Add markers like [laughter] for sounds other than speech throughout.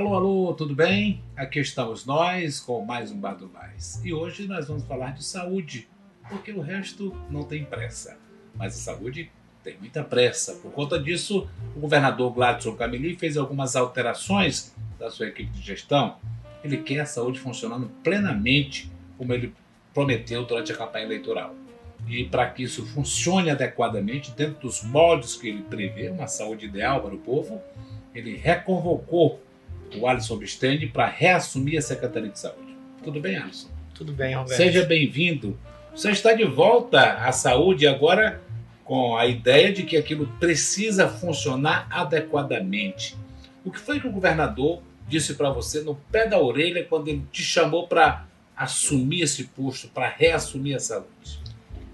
Alô, alô, tudo bem? Aqui estamos nós com mais um Bar do Mais. E hoje nós vamos falar de saúde, porque o resto não tem pressa. Mas a saúde tem muita pressa. Por conta disso, o governador Gladson Cameli fez algumas alterações da sua equipe de gestão. Ele quer a saúde funcionando plenamente, como ele prometeu durante a campanha eleitoral. E para que isso funcione adequadamente, dentro dos moldes que ele prevê, uma saúde ideal para o povo, ele reconvocou o Alisson Bistende para reassumir a Secretaria de Saúde. Tudo bem, Alisson? Tudo bem, Roberto. Seja bem-vindo. Você está de volta à saúde agora com a ideia de que aquilo precisa funcionar adequadamente. O que foi que o governador disse para você no pé da orelha quando ele te chamou para assumir esse posto, para reassumir a saúde?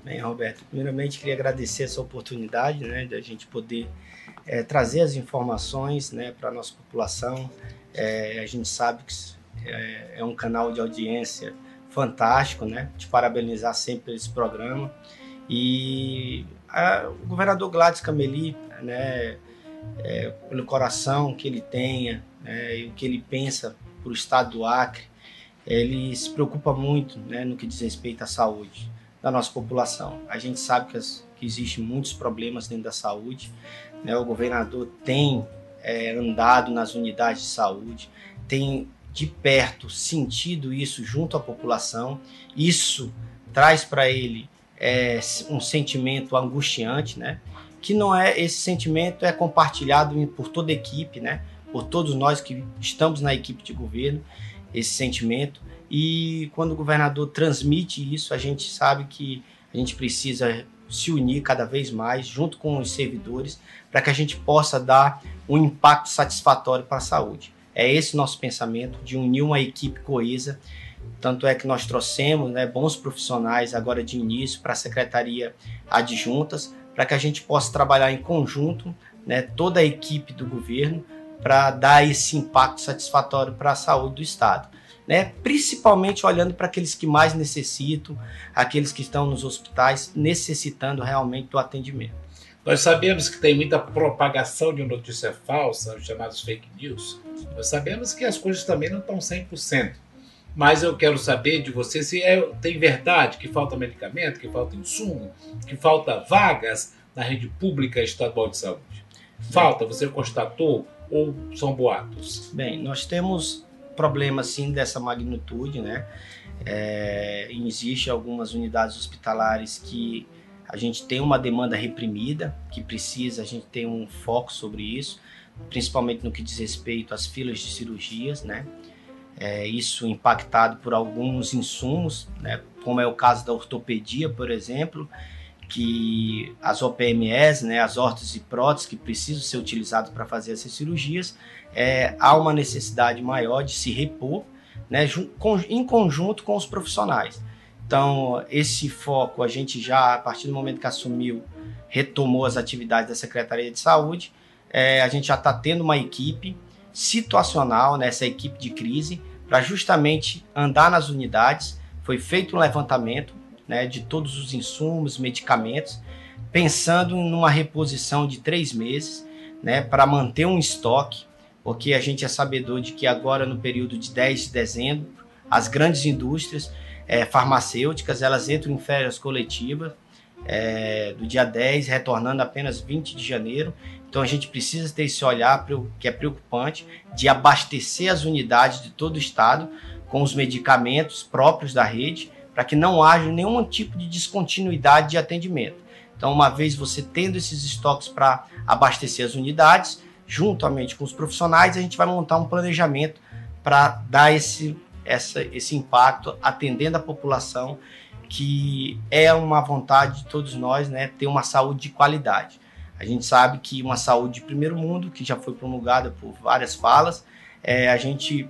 Bem, Roberto, primeiramente queria agradecer essa oportunidade né, de a gente poder é, trazer as informações né, para a nossa população. É, a gente sabe que é, é, um canal de audiência fantástico, né? Te parabenizar sempre esse programa. E a, o governador Gladys Cameli, né, é, pelo coração que ele tenha né, e o que ele pensa para o estado do Acre, ele se preocupa muito né, no que diz respeito à saúde da nossa população. A gente sabe que, as, que existem muitos problemas dentro da saúde, né? O governador tem é, andado nas unidades de saúde, tem de perto sentido isso junto à população. Isso traz para ele é, um sentimento angustiante, né? Que não é esse sentimento é compartilhado por toda a equipe, né? Por todos nós que estamos na equipe de governo, esse sentimento. E quando o governador transmite isso, a gente sabe que a gente precisa se unir cada vez mais junto com os servidores para que a gente possa dar um impacto satisfatório para a saúde. É esse nosso pensamento de unir uma equipe coesa. Tanto é que nós trouxemos né, bons profissionais agora de início para a secretaria adjuntas, para que a gente possa trabalhar em conjunto, né, toda a equipe do governo, para dar esse impacto satisfatório para a saúde do Estado né? principalmente olhando para aqueles que mais necessitam, aqueles que estão nos hospitais necessitando realmente do atendimento. Nós sabemos que tem muita propagação de notícia falsa, os chamados fake news. Nós sabemos que as coisas também não estão 100%. Mas eu quero saber de você se é, tem verdade que falta medicamento, que falta insumo, que falta vagas na rede pública estadual de saúde. Falta, você constatou ou são boatos? Bem, nós temos problema assim dessa magnitude, né? É, existe algumas unidades hospitalares que a gente tem uma demanda reprimida, que precisa a gente ter um foco sobre isso, principalmente no que diz respeito às filas de cirurgias, né? É, isso impactado por alguns insumos, né? Como é o caso da ortopedia, por exemplo, que as OPMS, né, as órteses e próteses que precisam ser utilizadas para fazer essas cirurgias, é, há uma necessidade maior de se repor né, em conjunto com os profissionais. Então, esse foco a gente já, a partir do momento que assumiu, retomou as atividades da Secretaria de Saúde. É, a gente já está tendo uma equipe situacional né, equipe de crise para justamente andar nas unidades. Foi feito um levantamento né, de todos os insumos, medicamentos, pensando numa reposição de três meses, né, para manter um estoque, porque a gente é sabedor de que agora no período de 10 de dezembro, as grandes indústrias é, farmacêuticas, elas entram em férias coletivas é, do dia 10, retornando apenas 20 de janeiro. Então a gente precisa ter esse olhar que é preocupante de abastecer as unidades de todo o estado com os medicamentos próprios da rede para que não haja nenhum tipo de descontinuidade de atendimento. Então, uma vez você tendo esses estoques para abastecer as unidades, juntamente com os profissionais, a gente vai montar um planejamento para dar esse, essa, esse impacto, atendendo a população, que é uma vontade de todos nós, né, ter uma saúde de qualidade. A gente sabe que uma saúde de primeiro mundo, que já foi promulgada por várias falas, é, a gente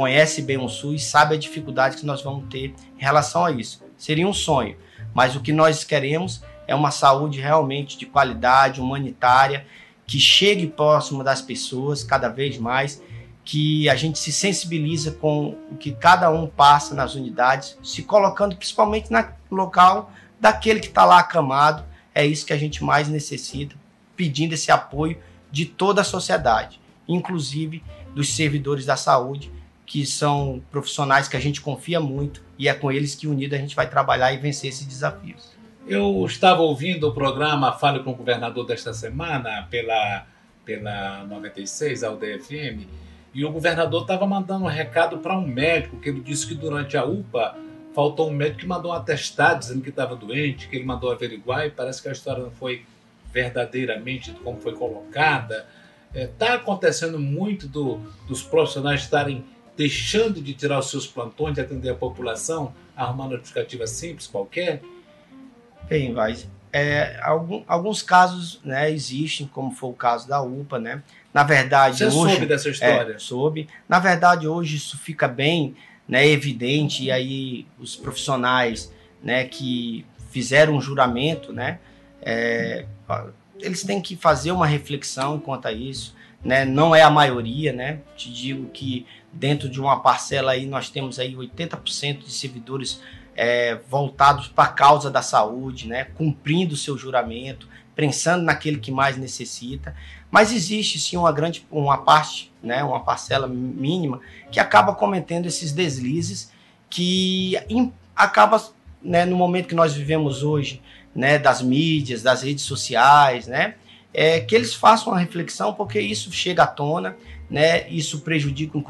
conhece bem o SUS, sabe a dificuldade que nós vamos ter em relação a isso. Seria um sonho, mas o que nós queremos é uma saúde realmente de qualidade, humanitária, que chegue próximo das pessoas cada vez mais, que a gente se sensibiliza com o que cada um passa nas unidades, se colocando principalmente no local daquele que está lá acamado. É isso que a gente mais necessita, pedindo esse apoio de toda a sociedade inclusive dos servidores da saúde, que são profissionais que a gente confia muito e é com eles que unido a gente vai trabalhar e vencer esses desafios. Eu estava ouvindo o programa Fale com o Governador desta semana pela, pela 96, a UDFM, e o governador estava mandando um recado para um médico, que ele disse que durante a UPA faltou um médico que mandou um atestado dizendo que estava doente, que ele mandou averiguar e parece que a história não foi verdadeiramente como foi colocada. Está é, tá acontecendo muito do, dos profissionais estarem deixando de tirar os seus plantões, de atender a população, arrumar notificativa simples qualquer? Bem, vai. É, algum, alguns casos né, existem, como foi o caso da UPA, né? Na verdade, Você hoje, soube dessa história? É, soube. Na verdade, hoje isso fica bem né, evidente e aí os profissionais né, que fizeram um juramento, né, é, eles têm que fazer uma reflexão quanto a isso. Né, não é a maioria, né? Te digo que dentro de uma parcela aí nós temos aí 80% de servidores é, voltados para a causa da saúde, né? Cumprindo o seu juramento, pensando naquele que mais necessita. Mas existe sim uma grande uma parte, né, uma parcela mínima que acaba cometendo esses deslizes que acaba, né, no momento que nós vivemos hoje, né, das mídias, das redes sociais, né, é, que eles façam uma reflexão porque isso chega à tona, né, isso prejudica o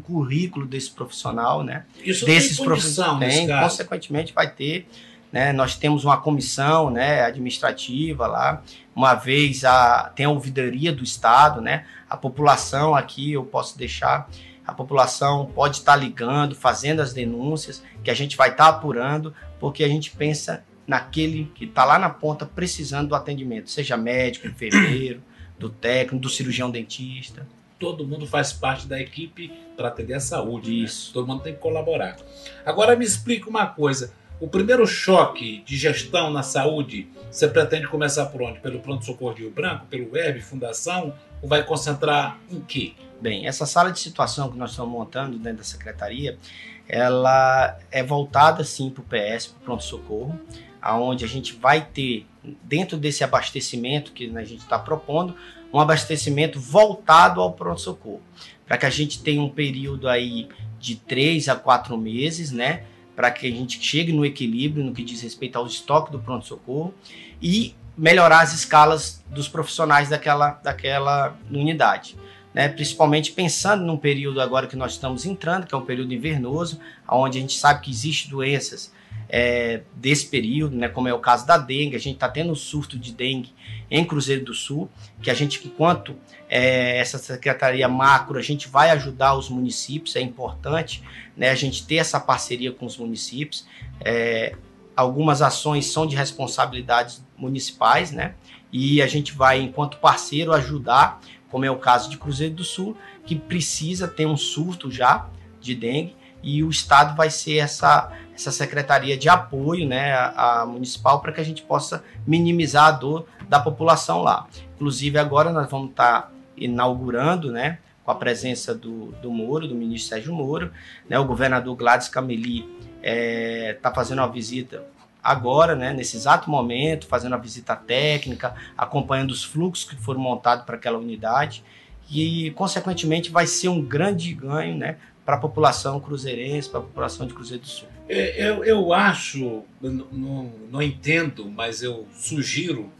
currículo desse profissional, né, isso desses tem condição, tem, consequentemente vai ter né? Nós temos uma comissão né, administrativa lá, uma vez a, tem a ouvidoria do Estado, né? a população aqui, eu posso deixar, a população pode estar ligando, fazendo as denúncias, que a gente vai estar apurando, porque a gente pensa naquele que está lá na ponta precisando do atendimento, seja médico, enfermeiro, [coughs] do técnico, do cirurgião dentista. Todo mundo faz parte da equipe para atender a saúde. Né? Isso. Né? Todo mundo tem que colaborar. Agora me explica uma coisa. O primeiro choque de gestão na saúde, você pretende começar por onde? Pelo Pronto-Socorro de Rio Branco, pelo ERB, Fundação, ou vai concentrar em quê? Bem, essa sala de situação que nós estamos montando dentro da secretaria, ela é voltada sim para o PS, para o Pronto-Socorro, aonde a gente vai ter, dentro desse abastecimento que a gente está propondo, um abastecimento voltado ao pronto-socorro, para que a gente tenha um período aí de três a quatro meses, né? para que a gente chegue no equilíbrio no que diz respeito ao estoque do pronto-socorro e melhorar as escalas dos profissionais daquela, daquela unidade. Né? Principalmente pensando num período agora que nós estamos entrando, que é um período invernoso, onde a gente sabe que existem doenças é, desse período, né, como é o caso da dengue, a gente está tendo um surto de dengue em Cruzeiro do Sul, que a gente, enquanto é, essa secretaria macro, a gente vai ajudar os municípios, é importante né, a gente ter essa parceria com os municípios. É, algumas ações são de responsabilidades municipais, né, e a gente vai, enquanto parceiro, ajudar, como é o caso de Cruzeiro do Sul, que precisa ter um surto já de dengue, e o Estado vai ser essa, essa secretaria de apoio né, a, municipal para que a gente possa minimizar a dor da população lá. Inclusive, agora nós vamos estar tá inaugurando, né, com a presença do, do Moro, do ministro Sérgio Moro, né, o governador Gladys Cameli está é, tá fazendo uma visita agora, né, nesse exato momento, fazendo a visita técnica, acompanhando os fluxos que foram montados para aquela unidade e, consequentemente, vai ser um grande ganho né, para a população cruzeirense, para a população de Cruzeiro do Sul. É, eu, eu acho, não, não entendo, mas eu sugiro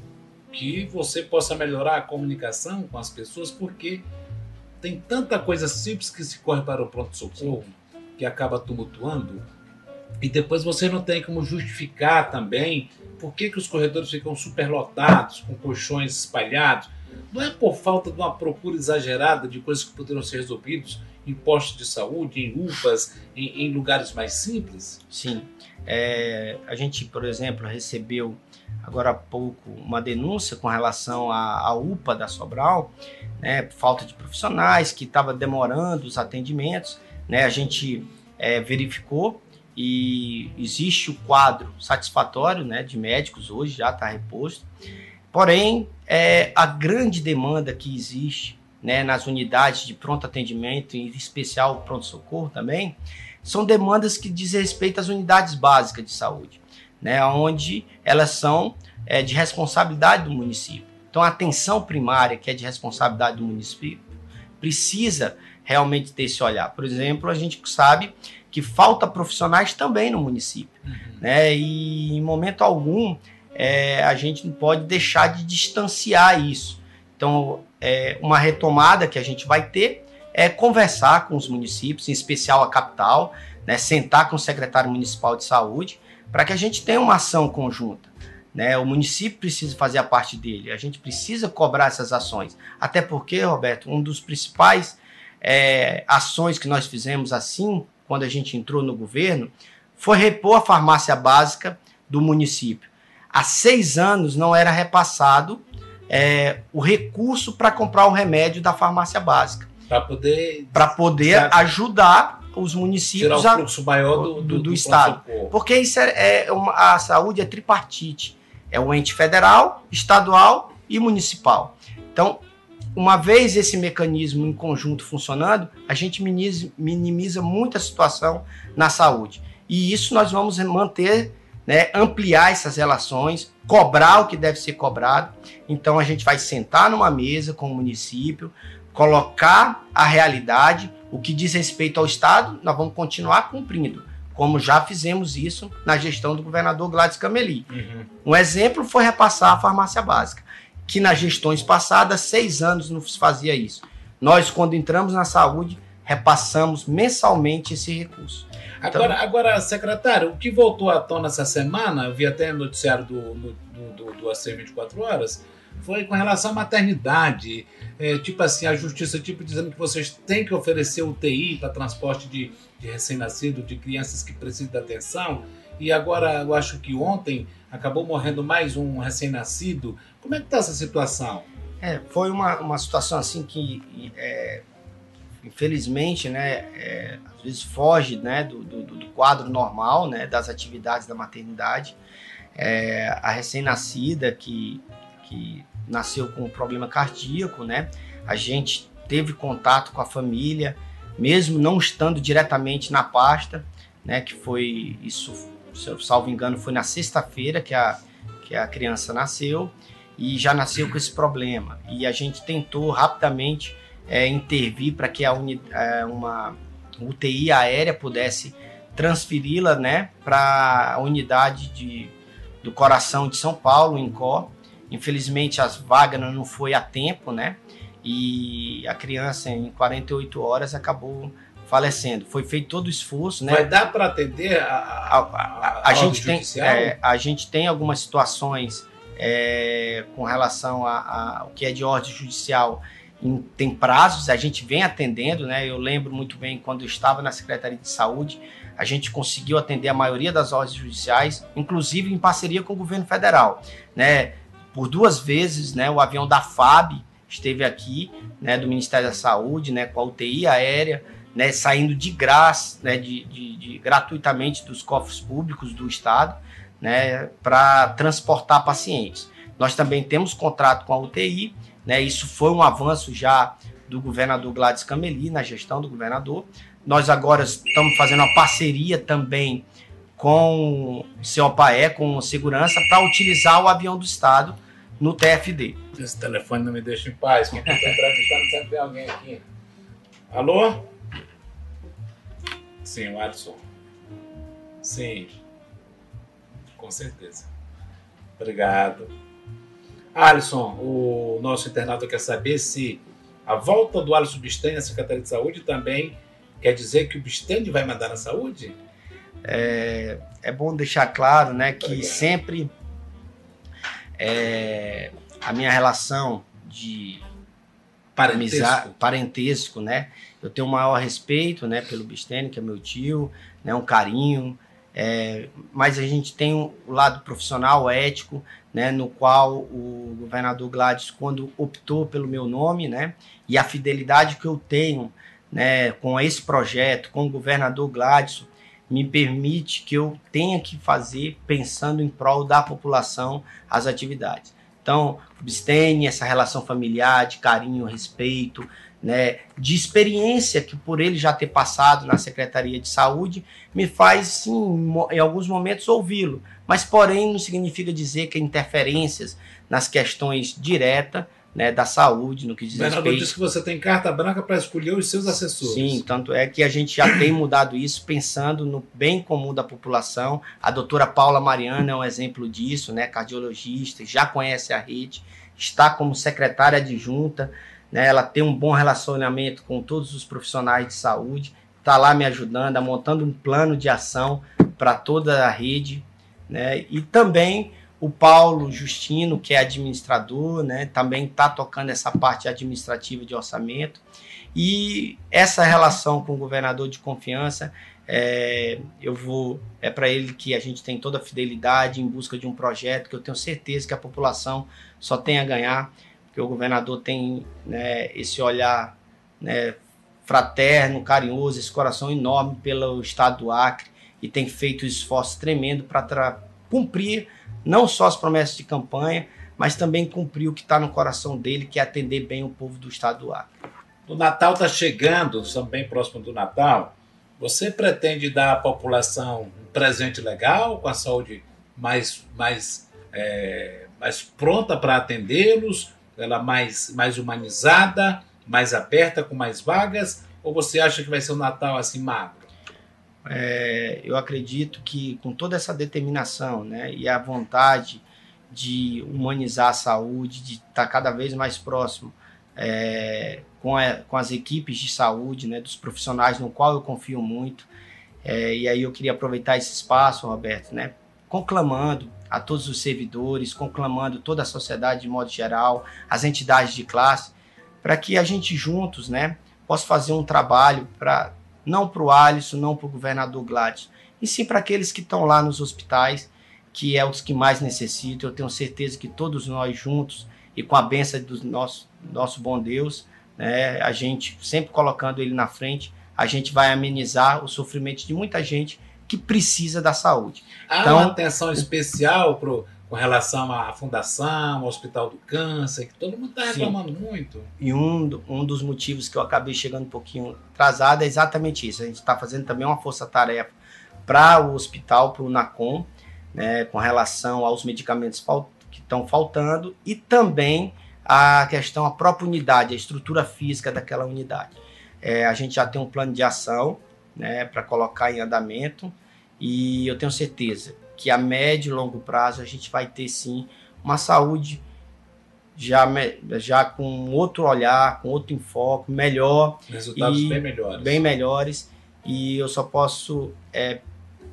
que você possa melhorar a comunicação com as pessoas, porque tem tanta coisa simples que se corre para o pronto-socorro que acaba tumultuando, e depois você não tem como justificar também por que, que os corredores ficam superlotados, com colchões espalhados. Não é por falta de uma procura exagerada de coisas que poderiam ser resolvidas em postos de saúde, em UPAs, em, em lugares mais simples? Sim. É, a gente, por exemplo, recebeu agora há pouco uma denúncia com relação à, à UPA da Sobral, né, falta de profissionais, que estava demorando os atendimentos. Né, a gente é, verificou e existe o quadro satisfatório né, de médicos hoje, já está reposto. Porém, é, a grande demanda que existe né, nas unidades de pronto atendimento, em especial pronto-socorro também, são demandas que dizem respeito às unidades básicas de saúde, né, onde elas são é, de responsabilidade do município. Então, a atenção primária, que é de responsabilidade do município, precisa realmente ter esse olhar. Por exemplo, a gente sabe que falta profissionais também no município, uhum. né? E em momento algum é, a gente não pode deixar de distanciar isso. Então, é, uma retomada que a gente vai ter é conversar com os municípios, em especial a capital, né? Sentar com o secretário municipal de saúde para que a gente tenha uma ação conjunta. Né? O município precisa fazer a parte dele, a gente precisa cobrar essas ações. Até porque, Roberto, um dos principais é, ações que nós fizemos assim, quando a gente entrou no governo, foi repor a farmácia básica do município. Há seis anos não era repassado é, o recurso para comprar o remédio da farmácia básica. Para poder, poder ajudar os municípios tirar o fluxo maior do, do, do, do estado. Porque isso é, é uma, a saúde é tripartite. É o ente federal, estadual e municipal. Então, uma vez esse mecanismo em conjunto funcionando, a gente minimiza, minimiza muito a situação na saúde. E isso nós vamos manter, né, ampliar essas relações, cobrar o que deve ser cobrado. Então a gente vai sentar numa mesa com o município, colocar a realidade, o que diz respeito ao Estado, nós vamos continuar cumprindo, como já fizemos isso na gestão do governador Gladys Cameli. Uhum. Um exemplo foi repassar a farmácia básica, que nas gestões passadas, seis anos não se fazia isso. Nós, quando entramos na saúde, repassamos mensalmente esse recurso. Então, agora, agora, secretário, o que voltou à tona essa semana, eu vi até no noticiário do, do, do, do AC 24 Horas, foi com relação à maternidade. É, tipo assim, a justiça tipo dizendo que vocês têm que oferecer UTI para transporte de, de recém-nascido, de crianças que precisam de atenção. E agora, eu acho que ontem acabou morrendo mais um recém-nascido. Como é que está essa situação? É, foi uma, uma situação assim que, é, infelizmente, né, é, às vezes foge né, do, do, do, quadro normal né, das atividades da maternidade. É, a recém-nascida que que nasceu com um problema cardíaco, né? A gente teve contato com a família, mesmo não estando diretamente na pasta, né? Que foi isso, se eu salvo engano, foi na sexta-feira que a, que a criança nasceu e já nasceu com esse problema. E a gente tentou rapidamente é, intervir para que a uni, é, uma UTI aérea pudesse transferi-la né, para a unidade de, do coração de São Paulo, em Có, Infelizmente, as vagas não foi a tempo, né? E a criança, em 48 horas, acabou falecendo. Foi feito todo o esforço, né? Vai dar para atender a, a, a, a gente tem é, A gente tem algumas situações é, com relação ao que é de ordem judicial em, tem prazos, a gente vem atendendo, né? Eu lembro muito bem quando eu estava na Secretaria de Saúde, a gente conseguiu atender a maioria das ordens judiciais, inclusive em parceria com o governo federal, né? por duas vezes, né, o avião da FAB esteve aqui, né, do Ministério da Saúde, né, com a UTI aérea, né, saindo de graça, né, de, de, de gratuitamente dos cofres públicos do Estado, né, para transportar pacientes. Nós também temos contrato com a UTI, né, isso foi um avanço já do governador Gladys Cameli, na gestão do governador. Nós agora estamos fazendo uma parceria também com o COPAE, com segurança, para utilizar o avião do Estado no TFD. Esse telefone não me deixa em paz, porque estou entrevistando sempre alguém aqui. Alô? Sim, o Alisson. Sim, com certeza. Obrigado. Alisson, o nosso internauta quer saber se a volta do Alisson Bistani à Secretaria de Saúde também quer dizer que o Bistani vai mandar na saúde? É, é bom deixar claro né, que Obrigado. sempre é, a minha relação de parentesco. Amizade, parentesco, né? Eu tenho o maior respeito, né, pelo Bistene, que é meu tio, né, um carinho, é, mas a gente tem o lado profissional, ético, né, no qual o governador Gladys, quando optou pelo meu nome, né, e a fidelidade que eu tenho, né, com esse projeto, com o governador Gladys, me permite que eu tenha que fazer pensando em prol da população as atividades. Então, abstene essa relação familiar, de carinho, respeito, né, de experiência que por ele já ter passado na Secretaria de Saúde, me faz, sim, em alguns momentos ouvi-lo. Mas, porém, não significa dizer que interferências nas questões diretas né, da saúde, no que diz o governador respeito. disse que você tem carta branca para escolher os seus assessores. Sim, tanto é que a gente já tem mudado isso pensando no bem comum da população. A doutora Paula Mariana é um exemplo disso, né, cardiologista, já conhece a rede, está como secretária adjunta, né, ela tem um bom relacionamento com todos os profissionais de saúde, está lá me ajudando, montando um plano de ação para toda a rede, né, e também o Paulo Justino, que é administrador, né, também está tocando essa parte administrativa de orçamento. E essa relação com o governador de confiança, é, eu vou é para ele que a gente tem toda a fidelidade em busca de um projeto que eu tenho certeza que a população só tem a ganhar, porque o governador tem né, esse olhar né, fraterno, carinhoso, esse coração enorme pelo estado do Acre e tem feito um esforço tremendo para cumprir não só as promessas de campanha, mas também cumprir o que está no coração dele, que é atender bem o povo do estado do Acre. O Natal está chegando, estamos bem próximo do Natal. Você pretende dar à população um presente legal, com a saúde mais, mais, é, mais pronta para atendê-los, ela mais, mais humanizada, mais aberta, com mais vagas? Ou você acha que vai ser um Natal assim magro? É, eu acredito que com toda essa determinação né, e a vontade de humanizar a saúde, de estar tá cada vez mais próximo é, com, a, com as equipes de saúde, né, dos profissionais no qual eu confio muito. É, e aí eu queria aproveitar esse espaço, Roberto, né, conclamando a todos os servidores, conclamando toda a sociedade de modo geral, as entidades de classe, para que a gente juntos né, possa fazer um trabalho para não para o Alisson, não para o governador Gladys, e sim para aqueles que estão lá nos hospitais, que é os que mais necessitam. Eu tenho certeza que todos nós juntos e com a benção do nosso, nosso bom Deus, né, a gente sempre colocando ele na frente, a gente vai amenizar o sofrimento de muita gente que precisa da saúde. Há então, uma atenção especial para com relação à fundação, ao Hospital do Câncer, que todo mundo está reclamando Sim. muito. E um, um dos motivos que eu acabei chegando um pouquinho atrasado é exatamente isso. A gente está fazendo também uma força-tarefa para o hospital, para o NACOM, né, com relação aos medicamentos que estão faltando e também a questão, a própria unidade, a estrutura física daquela unidade. É, a gente já tem um plano de ação né, para colocar em andamento e eu tenho certeza que a médio e longo prazo a gente vai ter sim uma saúde já, já com outro olhar, com outro enfoque, melhor. Resultados bem melhores. Bem melhores. E eu só posso é,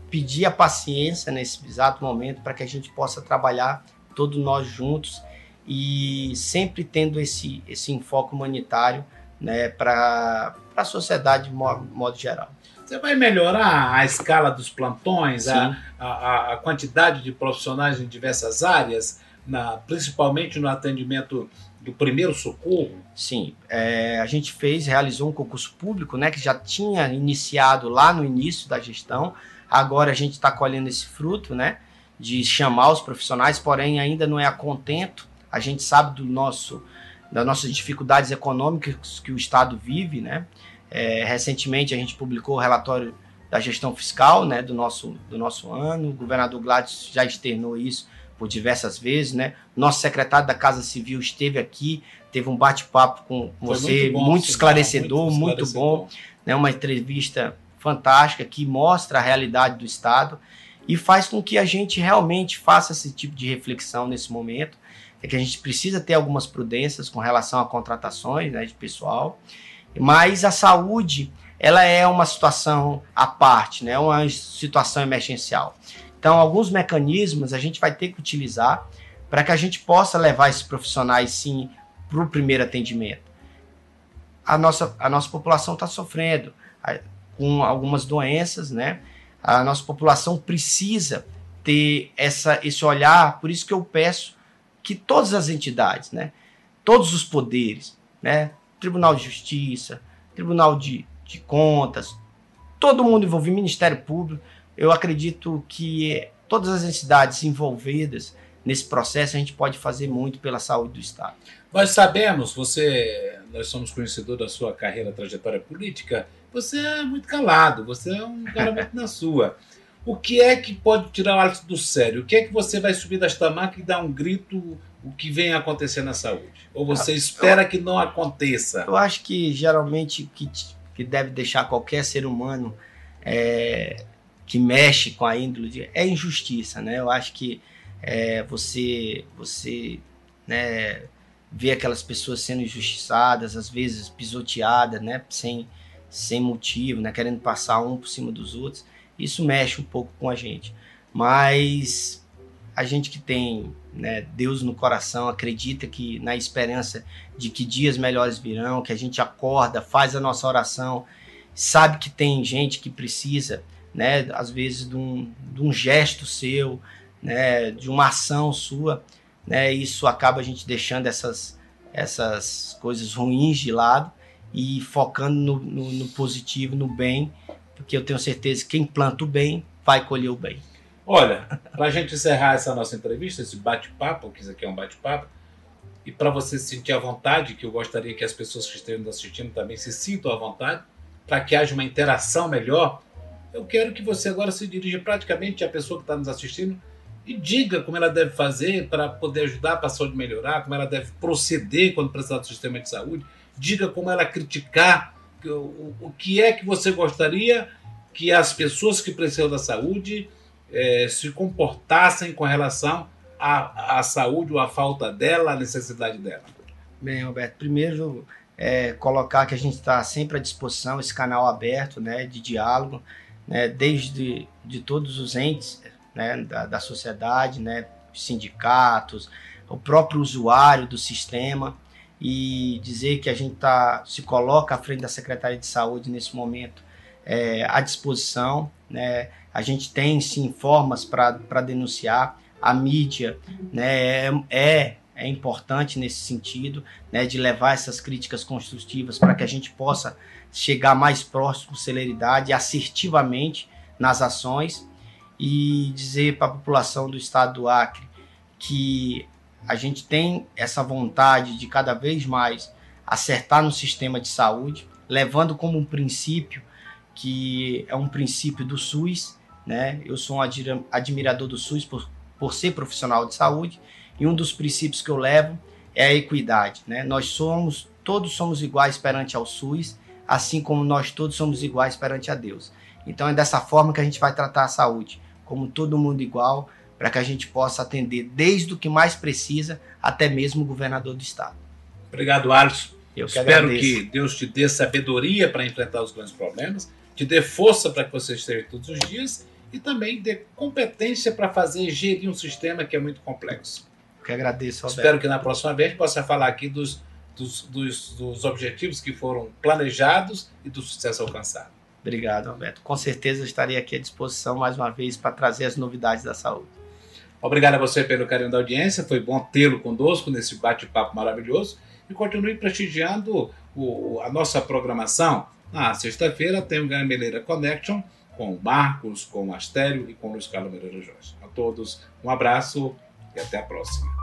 pedir a paciência nesse exato momento para que a gente possa trabalhar todos nós juntos e sempre tendo esse, esse enfoque humanitário né, para a sociedade de modo, modo geral. Você vai melhorar a escala dos plantões, a, a, a, quantidade de profissionais em diversas áreas, na, principalmente no atendimento do primeiro socorro? Sim, é, a gente fez, realizou um concurso público, né, que já tinha iniciado lá no início da gestão. Agora a gente está colhendo esse fruto, né, de chamar os profissionais, porém ainda não é a contento. A gente sabe do nosso das nossas dificuldades econômicas que o Estado vive, né? É, recentemente a gente publicou o relatório da gestão fiscal né, do, nosso, do nosso ano. O governador Gladys já externou isso por diversas vezes. Né? Nosso secretário da Casa Civil esteve aqui, teve um bate-papo com Foi você, muito, bom, muito, esclarecedor, muito, muito bom. Né? Uma entrevista fantástica que mostra a realidade do Estado e faz com que a gente realmente faça esse tipo de reflexão nesse momento. É que a gente precisa ter algumas prudências com relação a contratações né, de pessoal mas a saúde, ela é uma situação à parte, né? uma situação emergencial. Então, alguns mecanismos a gente vai ter que utilizar para que a gente possa levar esses profissionais, sim, para o primeiro atendimento. A nossa, a nossa população está sofrendo com algumas doenças, né? A nossa população precisa ter essa, esse olhar, por isso que eu peço que todas as entidades, né? Todos os poderes, né? Tribunal de Justiça, Tribunal de, de Contas, todo mundo envolvido, Ministério Público. Eu acredito que todas as entidades envolvidas nesse processo a gente pode fazer muito pela saúde do Estado. Nós sabemos, você, nós somos conhecedores da sua carreira, trajetória política, você é muito calado, você é um cara [laughs] muito na sua. O que é que pode tirar o Alisson do sério? O que é que você vai subir das tamacas e dar um grito o que vem acontecer na saúde? Ou você ah, espera que não aconteça? Eu acho que geralmente o que, que deve deixar qualquer ser humano é, que mexe com a índole é injustiça, né? Eu acho que é, você você né, vê aquelas pessoas sendo injustiçadas, às vezes pisoteadas, né, sem sem motivo, né, querendo passar um por cima dos outros. Isso mexe um pouco com a gente. Mas a gente que tem né, Deus no coração, acredita que na esperança de que dias melhores virão, que a gente acorda, faz a nossa oração, sabe que tem gente que precisa, né, às vezes de um, de um gesto seu, né, de uma ação sua, né, isso acaba a gente deixando essas, essas coisas ruins de lado e focando no, no, no positivo, no bem, porque eu tenho certeza que quem planta o bem vai colher o bem. Olha, para a gente encerrar essa nossa entrevista, esse bate-papo, que isso aqui é um bate-papo, e para você se sentir à vontade, que eu gostaria que as pessoas que estejam nos assistindo também se sintam à vontade, para que haja uma interação melhor, eu quero que você agora se dirija praticamente à pessoa que está nos assistindo e diga como ela deve fazer para poder ajudar a saúde melhorar, como ela deve proceder quando precisar do sistema de saúde, diga como ela criticar o que é que você gostaria que as pessoas que precisam da saúde é, se comportassem com relação à, à saúde ou à falta dela, à necessidade dela? Bem, Roberto, primeiro é, colocar que a gente está sempre à disposição, esse canal aberto né, de diálogo, né, desde de todos os entes né, da, da sociedade, né, sindicatos, o próprio usuário do sistema, e dizer que a gente tá, se coloca à frente da Secretaria de Saúde nesse momento é, à disposição, né, a gente tem sim formas para denunciar. A mídia né, é, é, é importante nesse sentido, né, de levar essas críticas construtivas para que a gente possa chegar mais próximo com celeridade assertivamente nas ações e dizer para a população do estado do Acre que a gente tem essa vontade de cada vez mais acertar no sistema de saúde, levando como um princípio que é um princípio do SUS, né? Eu sou um admirador do SUS por, por ser profissional de saúde e um dos princípios que eu levo é a equidade, né? Nós somos todos somos iguais perante ao SUS, assim como nós todos somos iguais perante a Deus. Então é dessa forma que a gente vai tratar a saúde, como todo mundo igual, para que a gente possa atender desde o que mais precisa até mesmo o governador do estado. Obrigado, Alisson. Eu que Espero agradeço. que Deus te dê sabedoria para enfrentar os grandes problemas, te dê força para que você esteja todos os dias e também dê competência para fazer gerir um sistema que é muito complexo. Eu que agradeço, Roberto. Espero que na próxima vez possa falar aqui dos, dos, dos, dos objetivos que foram planejados e do sucesso alcançado. Obrigado, Roberto. Com certeza estarei aqui à disposição mais uma vez para trazer as novidades da saúde. Obrigado a você pelo carinho da audiência. Foi bom tê-lo conosco nesse bate-papo maravilhoso. E continue prestigiando o, a nossa programação. Na sexta-feira tem o Gameleira Connection com Marcos, com Astério e com o Luiz Carlos Moreira Jorge. A todos um abraço e até a próxima.